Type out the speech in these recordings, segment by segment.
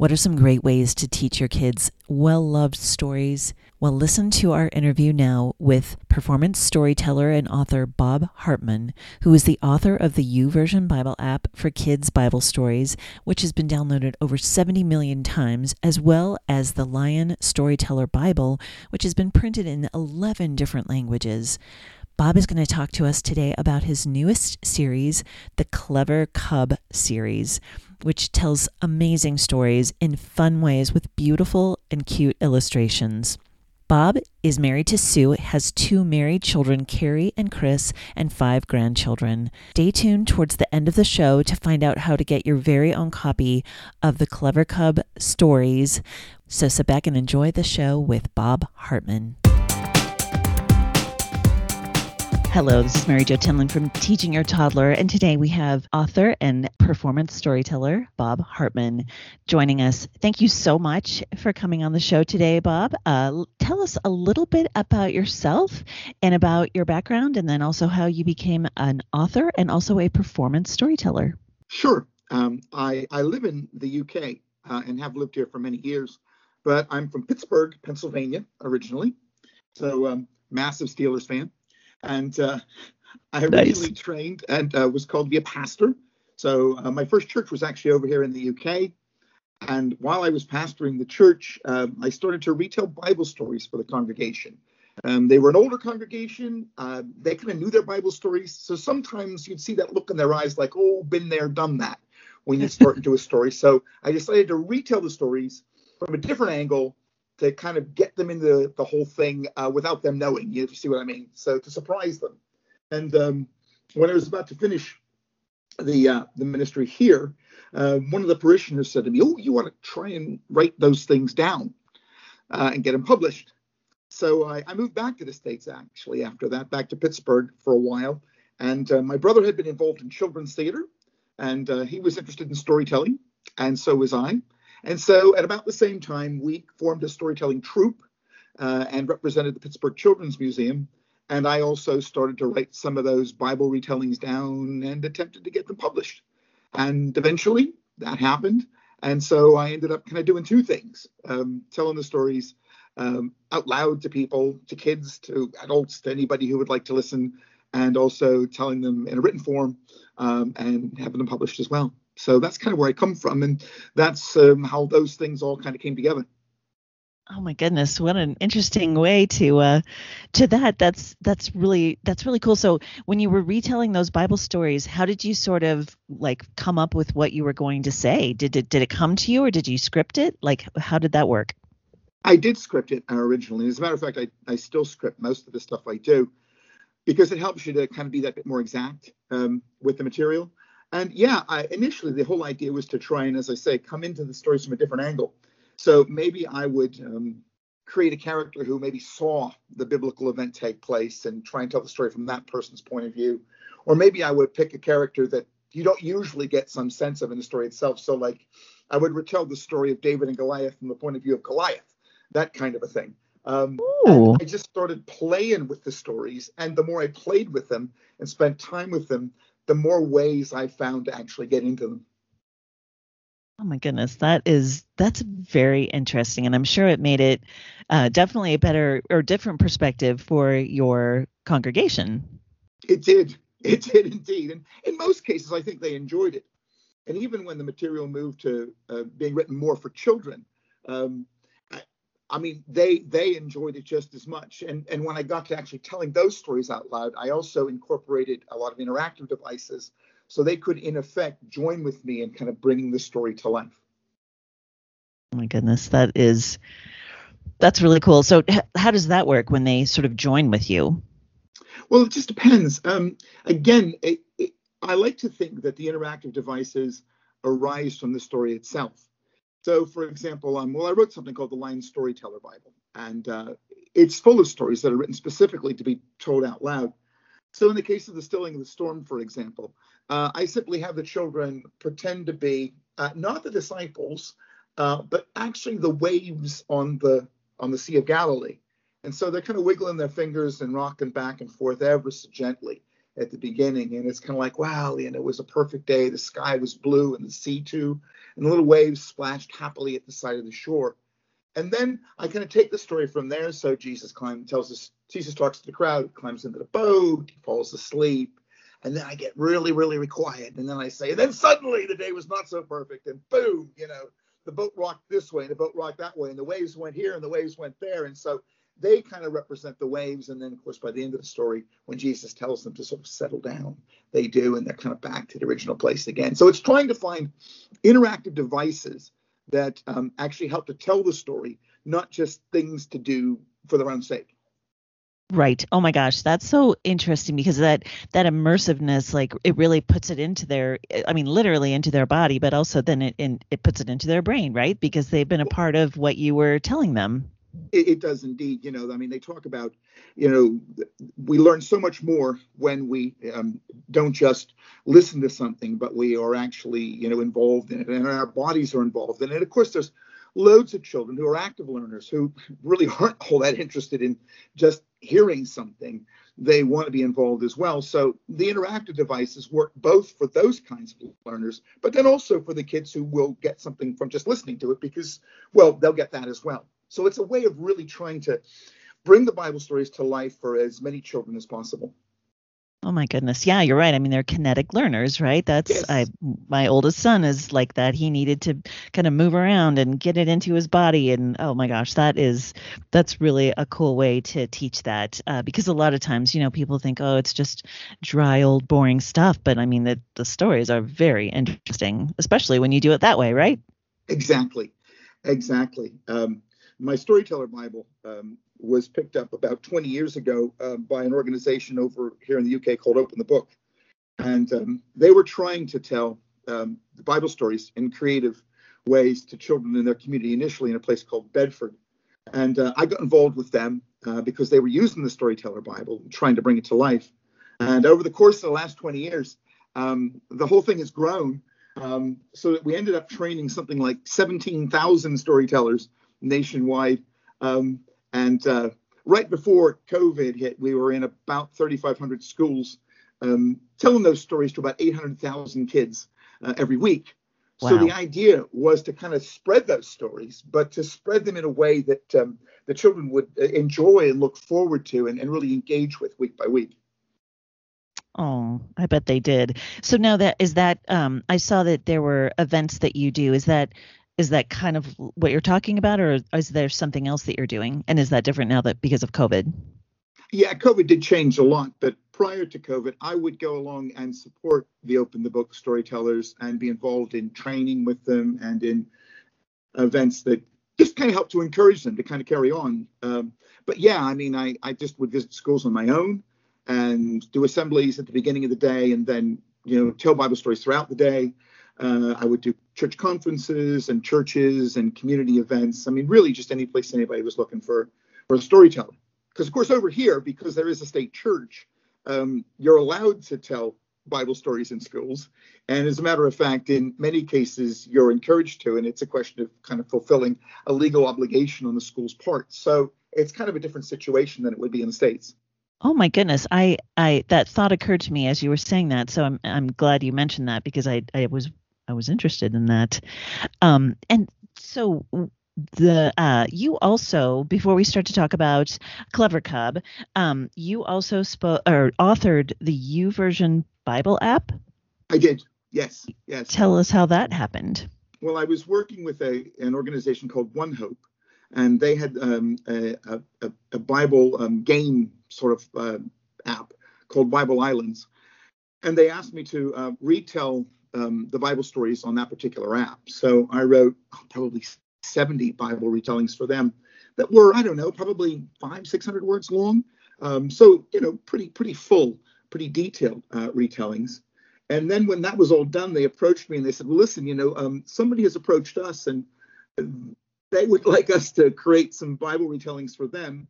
What are some great ways to teach your kids well loved stories? Well, listen to our interview now with performance storyteller and author Bob Hartman, who is the author of the YouVersion Bible app for kids' Bible stories, which has been downloaded over 70 million times, as well as the Lion Storyteller Bible, which has been printed in 11 different languages. Bob is going to talk to us today about his newest series, the Clever Cub series, which tells amazing stories in fun ways with beautiful and cute illustrations. Bob is married to Sue, has two married children, Carrie and Chris, and five grandchildren. Stay tuned towards the end of the show to find out how to get your very own copy of the Clever Cub stories. So sit back and enjoy the show with Bob Hartman. Hello, this is Mary Jo Tinlin from Teaching Your Toddler, and today we have author and performance storyteller Bob Hartman joining us. Thank you so much for coming on the show today, Bob. Uh, tell us a little bit about yourself and about your background, and then also how you became an author and also a performance storyteller. Sure. Um, I, I live in the UK uh, and have lived here for many years, but I'm from Pittsburgh, Pennsylvania originally. So, um, massive Steelers fan and uh, I originally nice. trained and uh, was called to be a pastor. So uh, my first church was actually over here in the UK. And while I was pastoring the church, um, I started to retell Bible stories for the congregation. Um, they were an older congregation. Uh, they kind of knew their Bible stories. So sometimes you'd see that look in their eyes like, oh, been there, done that, when you start into a story. So I decided to retell the stories from a different angle to kind of get them into the whole thing uh, without them knowing. You see what I mean? So to surprise them. And um, when I was about to finish the uh, the ministry here, uh, one of the parishioners said to me, "Oh, you want to try and write those things down uh, and get them published." So I, I, moved back to the states actually after that, back to Pittsburgh for a while. And uh, my brother had been involved in children's theater, and uh, he was interested in storytelling, and so was I. And so at about the same time, we formed a storytelling troupe uh, and represented the Pittsburgh Children's Museum. And I also started to write some of those Bible retellings down and attempted to get them published. And eventually that happened. And so I ended up kind of doing two things um, telling the stories um, out loud to people, to kids, to adults, to anybody who would like to listen, and also telling them in a written form um, and having them published as well. So that's kind of where I come from, and that's um, how those things all kind of came together. Oh my goodness, what an interesting way to uh to that. That's that's really that's really cool. So when you were retelling those Bible stories, how did you sort of like come up with what you were going to say? Did it did it come to you or did you script it? Like how did that work? I did script it originally. As a matter of fact, I, I still script most of the stuff I do because it helps you to kind of be that bit more exact um, with the material. And yeah, I, initially the whole idea was to try and, as I say, come into the stories from a different angle. So maybe I would um, create a character who maybe saw the biblical event take place and try and tell the story from that person's point of view. Or maybe I would pick a character that you don't usually get some sense of in the story itself. So, like, I would retell the story of David and Goliath from the point of view of Goliath, that kind of a thing. Um, I just started playing with the stories, and the more I played with them and spent time with them, the more ways I found to actually get into them. Oh my goodness, that is that's very interesting, and I'm sure it made it uh, definitely a better or different perspective for your congregation. It did, it did indeed, and in most cases, I think they enjoyed it. And even when the material moved to uh, being written more for children, um, I mean, they they enjoyed it just as much. And and when I got to actually telling those stories out loud, I also incorporated a lot of interactive devices, so they could in effect join with me in kind of bringing the story to life. Oh my goodness, that is that's really cool. So how does that work when they sort of join with you? Well, it just depends. Um, again, it, it, I like to think that the interactive devices arise from the story itself. So, for example, um, well, I wrote something called the Lion Storyteller Bible, and uh, it's full of stories that are written specifically to be told out loud. So, in the case of the Stilling of the Storm, for example, uh, I simply have the children pretend to be uh, not the disciples, uh, but actually the waves on the on the Sea of Galilee. And so they're kind of wiggling their fingers and rocking back and forth ever so gently. At the beginning, and it's kind of like, wow, you know, it was a perfect day. The sky was blue, and the sea too, and the little waves splashed happily at the side of the shore. And then I kind of take the story from there. So Jesus climbs, tells us, Jesus talks to the crowd, climbs into the boat, he falls asleep. And then I get really, really quiet. And then I say, and then suddenly the day was not so perfect. And boom, you know, the boat rocked this way and the boat rocked that way. And the waves went here and the waves went there. And so they kind of represent the waves. And then, of course, by the end of the story, when Jesus tells them to sort of settle down, they do. And they're kind of back to the original place again. So it's trying to find interactive devices that um, actually help to tell the story, not just things to do for their own sake. Right. Oh my gosh, that's so interesting because that that immersiveness, like it really puts it into their, I mean, literally into their body, but also then it in, it puts it into their brain, right? Because they've been a part of what you were telling them. It, it does indeed. You know, I mean, they talk about, you know, we learn so much more when we um, don't just listen to something, but we are actually, you know, involved in it, and our bodies are involved in it. Of course, there's loads of children who are active learners who really aren't all that interested in just hearing something. They want to be involved as well. So the interactive devices work both for those kinds of learners, but then also for the kids who will get something from just listening to it because, well, they'll get that as well. So it's a way of really trying to bring the Bible stories to life for as many children as possible. Oh my goodness. Yeah, you're right. I mean, they're kinetic learners, right? That's yes. I my oldest son is like that. He needed to kind of move around and get it into his body and oh my gosh, that is that's really a cool way to teach that uh, because a lot of times, you know, people think, "Oh, it's just dry old boring stuff," but I mean, the the stories are very interesting, especially when you do it that way, right? Exactly. Exactly. Um, my storyteller Bible um, was picked up about 20 years ago uh, by an organization over here in the UK called Open the Book. And um, they were trying to tell um, the Bible stories in creative ways to children in their community, initially in a place called Bedford. And uh, I got involved with them uh, because they were using the Storyteller Bible, trying to bring it to life. And over the course of the last 20 years, um, the whole thing has grown um, so that we ended up training something like 17,000 storytellers nationwide. Um, and uh, right before COVID hit, we were in about 3,500 schools um, telling those stories to about 800,000 kids uh, every week. Wow. So the idea was to kind of spread those stories, but to spread them in a way that um, the children would uh, enjoy and look forward to and, and really engage with week by week. Oh, I bet they did. So now that is that um, I saw that there were events that you do. Is that is that kind of what you're talking about, or is there something else that you're doing? And is that different now that because of COVID? Yeah, COVID did change a lot, but prior to COVID, I would go along and support the Open the Book storytellers and be involved in training with them and in events that just kind of help to encourage them to kind of carry on. Um, but yeah, I mean, I, I just would visit schools on my own and do assemblies at the beginning of the day and then, you know, tell Bible stories throughout the day. Uh, I would do church conferences and churches and community events. I mean, really just any place anybody was looking for, for a storyteller. Because, of course, over here, because there is a state church, um, you're allowed to tell Bible stories in schools. And as a matter of fact, in many cases, you're encouraged to. And it's a question of kind of fulfilling a legal obligation on the school's part. So it's kind of a different situation than it would be in the States. Oh my goodness. I, I that thought occurred to me as you were saying that. So I'm I'm glad you mentioned that because I I was I was interested in that. Um, and so the uh, you also before we start to talk about Clever Cub, um, you also spoke or authored the YouVersion Bible app. I did. Yes. Yes. Tell us how that happened. Well, I was working with a an organization called One Hope, and they had um, a, a, a, Bible um, game sort of uh, app called Bible Islands, and they asked me to uh, retell um, the Bible stories on that particular app. So I wrote probably 70 Bible retellings for them that were, I don't know, probably five, 600 words long. Um, so, you know, pretty, pretty full, pretty detailed uh, retellings. And then when that was all done, they approached me and they said, well, listen, you know, um, somebody has approached us and they would like us to create some Bible retellings for them.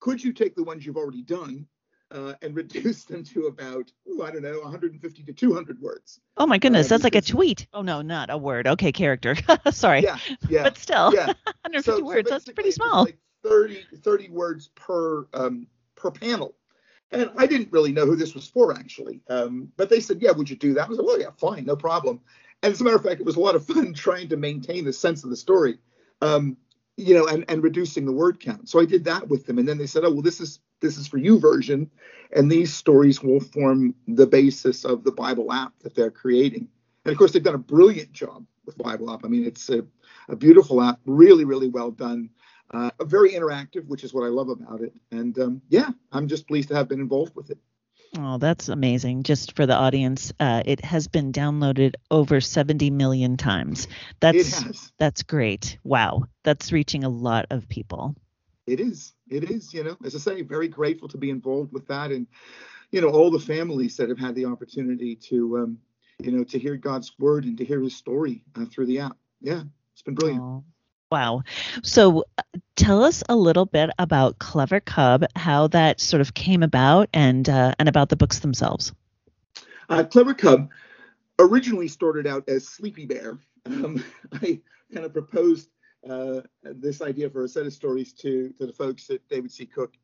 Could you take the ones you've already done uh, and reduce them to about, ooh, I don't know, 150 to 200 words. Oh my goodness, uh, that's like a tweet. Oh no, not a word. Okay, character. Sorry. Yeah, yeah. But still, yeah. 150 so, words. So that's pretty small. Like 30, 30 words per um, per panel. And I didn't really know who this was for, actually. Um, but they said, yeah, would you do that? I was like, well, yeah, fine, no problem. And as a matter of fact, it was a lot of fun trying to maintain the sense of the story, um, you know, and, and reducing the word count. So I did that with them. And then they said, oh, well, this is this is for YouVersion. And these stories will form the basis of the Bible app that they're creating. And of course, they've done a brilliant job with Bible app. I mean, it's a, a beautiful app, really, really well done. Uh, very interactive, which is what I love about it. And um, yeah, I'm just pleased to have been involved with it. Oh, that's amazing. Just for the audience, uh, it has been downloaded over 70 million times. That's that's great. Wow. That's reaching a lot of people. It is. It is, you know, as I say, very grateful to be involved with that and you know, all the families that have had the opportunity to um, you know, to hear God's word and to hear his story uh, through the app. Yeah, it's been brilliant. Oh, wow. So uh, tell us a little bit about Clever Cub, how that sort of came about, and uh, and about the books themselves. Uh, Clever Cub originally started out as Sleepy Bear. Um, I kind of proposed uh, this idea for a set of stories to to the folks at David C. Cook,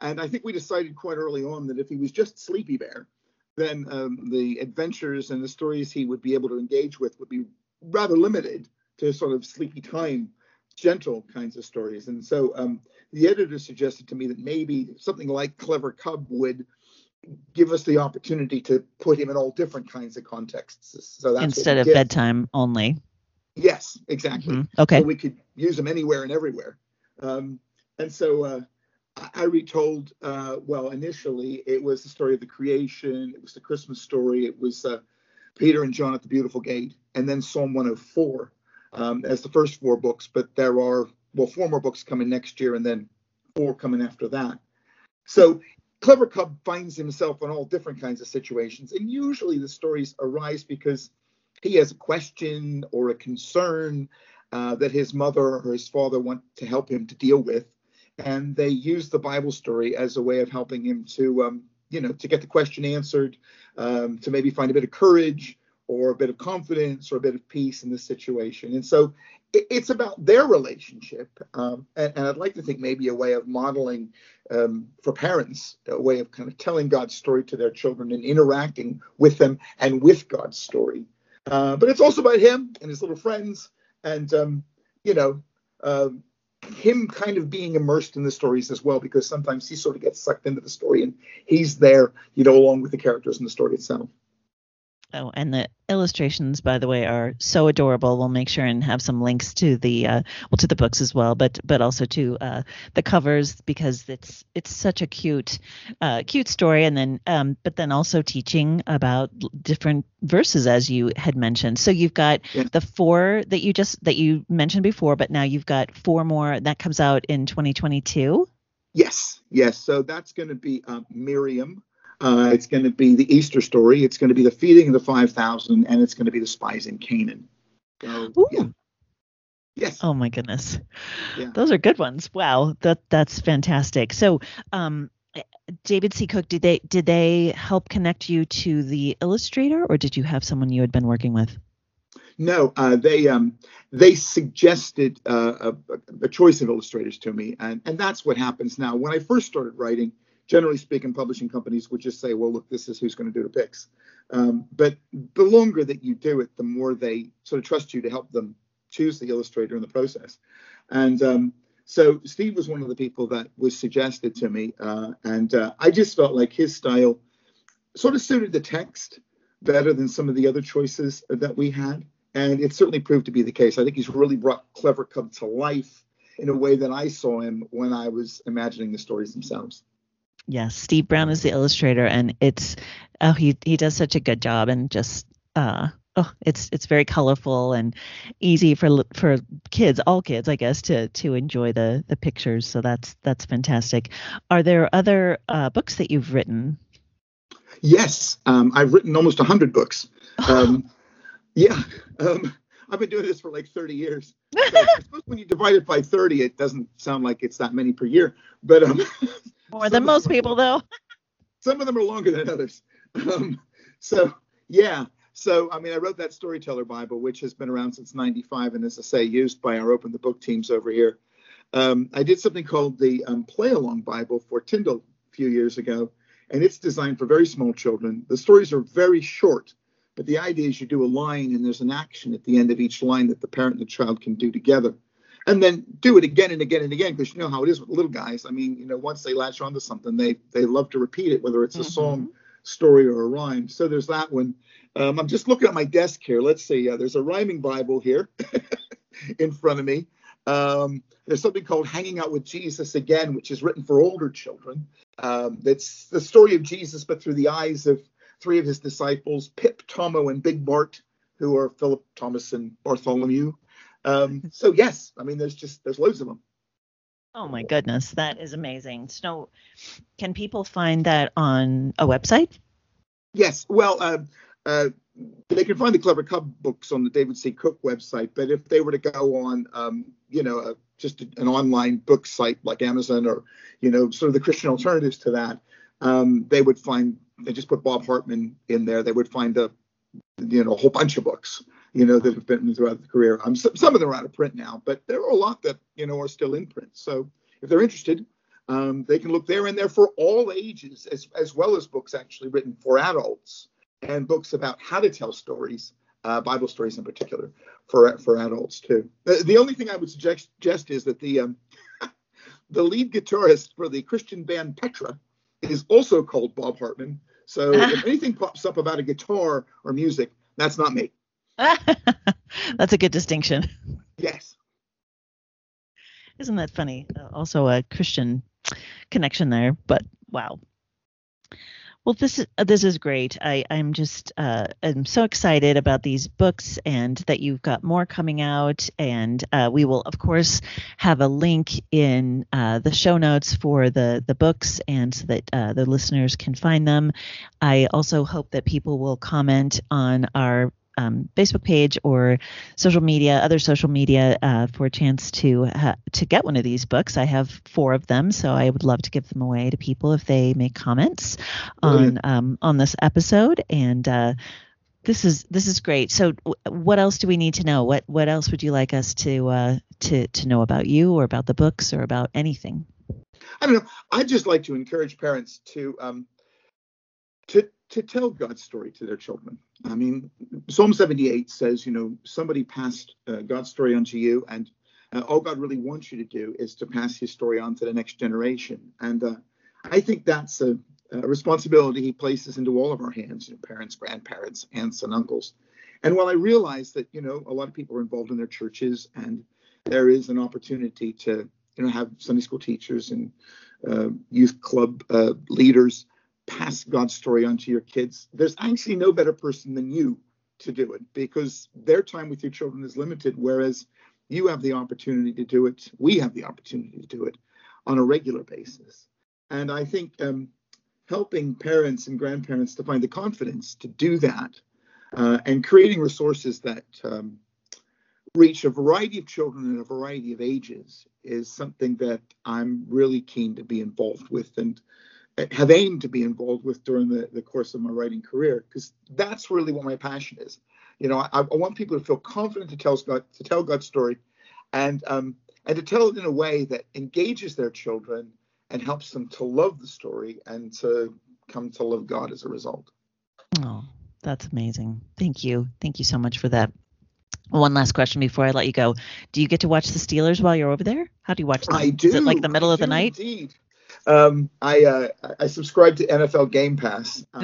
and I think we decided quite early on that if he was just Sleepy Bear, then um, the adventures and the stories he would be able to engage with would be rather limited to sort of sleepy time, gentle kinds of stories. And so um, the editor suggested to me that maybe something like Clever Cub would give us the opportunity to put him in all different kinds of contexts. So that's instead of did. bedtime only. Yes, exactly. Mm-hmm. Okay. So we could use them anywhere and everywhere. Um, and so uh, I retold, uh, well, initially it was the story of the creation, it was the Christmas story, it was uh, Peter and John at the beautiful gate, and then Psalm 104 um, as the first four books. But there are, well, four more books coming next year, and then four coming after that. So Clever Cub finds himself in all different kinds of situations, and usually the stories arise because he has a question or a concern uh, that his mother or his father want to help him to deal with and they use the Bible story as a way of helping him to, um, you know, to get the question answered, um, to maybe find a bit of courage or a bit of confidence or a bit of peace in the situation. And so it, it's about their relationship, um, and, and, I'd like to think maybe a way of modeling um, for parents, a way of kind of telling God's story to their children and interacting with them and with God's story. Uh, but it's also about him and his little friends, and um, you know. Um, him kind of being immersed in the stories as well, because sometimes he sort of gets sucked into the story and he's there, you know, along with the characters in the story itself. Oh, and the illustrations, by the way, are so adorable. We'll make sure and have some links to the uh, well to the books as well, but but also to uh, the covers because it's it's such a cute uh, cute story. And then um, but then also teaching about different verses as you had mentioned. So you've got yeah. the four that you just that you mentioned before, but now you've got four more that comes out in 2022. Yes, yes. So that's going to be um, Miriam uh, it's going to be the Easter story. It's going to be the feeding of the 5,000, and it's going to be the spies in Canaan. So, yeah. Yes. Oh my goodness. Yeah. Those are good ones. Wow. That that's fantastic. So, um, David C. Cook, did they did they help connect you to the illustrator, or did you have someone you had been working with? No, uh, they um, they suggested uh, a, a, choice of illustrators to me, and and that's what happens now. When I first started writing, generally speaking, publishing companies would just say, well, look, this is who's going to do the picks. Um, but the longer that you do it, the more they sort of trust you to help them choose the illustrator in the process. And um, so Steve was one of the people that was suggested to me. Uh, and uh, I just felt like his style sort of suited the text better than some of the other choices that we had. And it certainly proved to be the case. I think he's really brought Clever Cub to life in a way that I saw him when I was imagining the stories themselves. Yes, Steve Brown is the illustrator, and it's oh he he does such a good job, and just uh oh it's it's very colorful and easy for for kids, all kids, I guess, to to enjoy the the pictures. So that's that's fantastic. Are there other uh, books that you've written? Yes, um, I've written almost hundred books. Um, yeah. Um, I've been doing this for like 30 years. So I suppose when you divide it by 30, it doesn't sound like it's that many per year. But um, more than most people, though. Some of them are longer than others. Um, so yeah. So I mean, I wrote that Storyteller Bible, which has been around since '95, and as I say, used by our Open the Book teams over here. Um, I did something called the um, Play Along Bible for Tyndale a few years ago, and it's designed for very small children. The stories are very short, but the idea is you do a line and there's an action at the end of each line that the parent and the child can do together. And then do it again and again and again because you know how it is with little guys. I mean, you know, once they latch onto something, they they love to repeat it, whether it's a mm-hmm. song, story, or a rhyme. So there's that one. Um, I'm just looking at my desk here. Let's see. Uh, there's a rhyming Bible here in front of me. Um, there's something called Hanging Out with Jesus Again, which is written for older children. Um, it's the story of Jesus, but through the eyes of three of his disciples, Pip, Tomo, and Big Bart, who are Philip, Thomas, and Bartholomew. Um, so yes, I mean, there's just there's loads of them. Oh my goodness, that is amazing. So, can people find that on a website? Yes. Well, uh, uh, they can find the Clever Cub books on the David C. Cook website, but if they were to go on, um, you know, uh, just an online book site like Amazon or, you know, sort of the Christian alternatives to that, um, they would find, they just put Bob Hartman in there, they would find a, you know, a whole bunch of books, you know, that have been throughout the career. Um, some, some of them are out of print now, but there are a lot that, you know, are still in print. So if they're interested, um, they can look there and there for all ages, as, as well as books actually written for adults and books about how to tell stories, uh, Bible stories in particular, for for adults too. The, the only thing I would suggest, suggest is that the um, the lead guitarist for the Christian band Petra is also called Bob Hartman. So if anything pops up about a guitar or music, that's not me. that's a good distinction. Yes. Isn't that funny? Uh, also a Christian connection there, but wow. Well, this is uh, this is great. I I'm just uh, I'm so excited about these books and that you've got more coming out. And uh, we will of course have a link in uh, the show notes for the the books and so that uh, the listeners can find them. I also hope that people will comment on our um, Facebook page or social media, other social media, uh, for a chance to uh, to get one of these books. I have four of them, so I would love to give them away to people if they make comments on um, on this episode. And uh, this is this is great. So, what else do we need to know? What what else would you like us to uh, to to know about you or about the books or about anything? I don't know. I'd just like to encourage parents to um, to to tell God's story to their children. I mean, Psalm 78 says, you know, somebody passed uh, God's story onto you, and uh, all God really wants you to do is to pass His story on to the next generation. And uh, I think that's a, a, responsibility He places into all of our hands, you know, parents, grandparents, aunts, and uncles. And while I realize that, you know, a lot of people are involved in their churches, and there is an opportunity to, you know, have Sunday school teachers and uh, youth club uh, leaders pass God's story on to your kids, there's actually no better person than you to do it because their time with your children is limited, whereas you have the opportunity to do it. We have the opportunity to do it on a regular basis. And I think um, helping parents and grandparents to find the confidence to do that uh, and creating resources that um, reach a variety of children in a variety of ages is something that I'm really keen to be involved with. And have aimed to be involved with during the, the course of my writing career because that's really what my passion is. You know, I, I, want people to feel confident to tell God to tell God's story, and um, and to tell it in a way that engages their children and helps them to love the story and to come to love God as a result. Oh, that's amazing. Thank you. Thank you so much for that. One last question before I let you go. Do you get to watch the Steelers while you're over there? How do you watch them? I do. Is it like the middle of the night? Indeed. Um, I uh, I subscribe to NFL Game Pass. Um,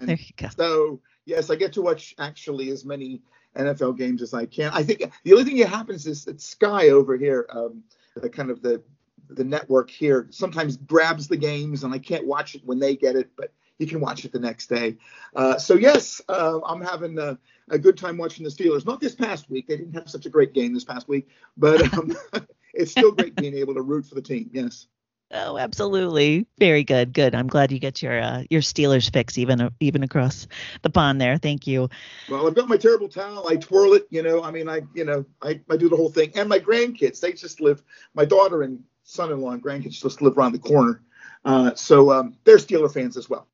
there you go. So yes, I get to watch actually as many NFL games as I can. I think the only thing that happens is that Sky over here, um, the kind of the the network here, sometimes grabs the games and I can't watch it when they get it, but you can watch it the next day. Uh, so yes, uh, I'm having a, a, good time watching the Steelers. Not this past week; they didn't have such a great game this past week, but um, it's still great being able to root for the team. Yes. Oh, absolutely. Very good. Good. I'm glad you get your uh, your Steelers fix even even across the pond there. Thank you. Well, I've got my terrible towel. I twirl it. You know, I mean, I you know, I, I do the whole thing. And my grandkids, they just live. My daughter and son-in-law and grandkids just live around the corner. Uh, so um, they're Steeler fans as well.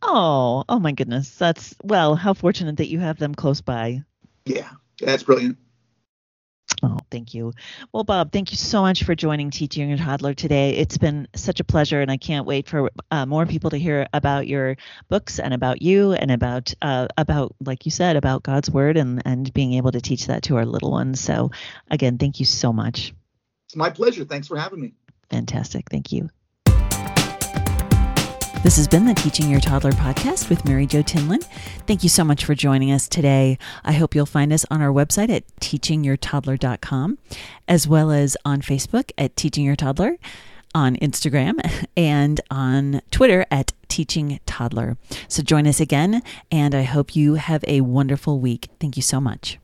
Oh, oh my goodness. That's well, how fortunate that you have them close by. Yeah, that's brilliant. Oh, thank you. Well, Bob, thank you so much for joining Teaching Your Toddler today. It's been such a pleasure, and I can't wait for uh, more people to hear about your books and about you and about uh, about, like you said, about God's Word and and being able to teach that to our little ones. So, again, thank you so much. It's my pleasure. Thanks for having me. Fantastic. Thank you. This has been the Teaching Your Toddler podcast with Mary Jo Tinlin. Thank you so much for joining us today. I hope you'll find us on our website at teachingyourtoddler.com, as well as on Facebook at Teaching Your Toddler, on Instagram, and on Twitter at Teaching Toddler. So join us again, and I hope you have a wonderful week. Thank you so much.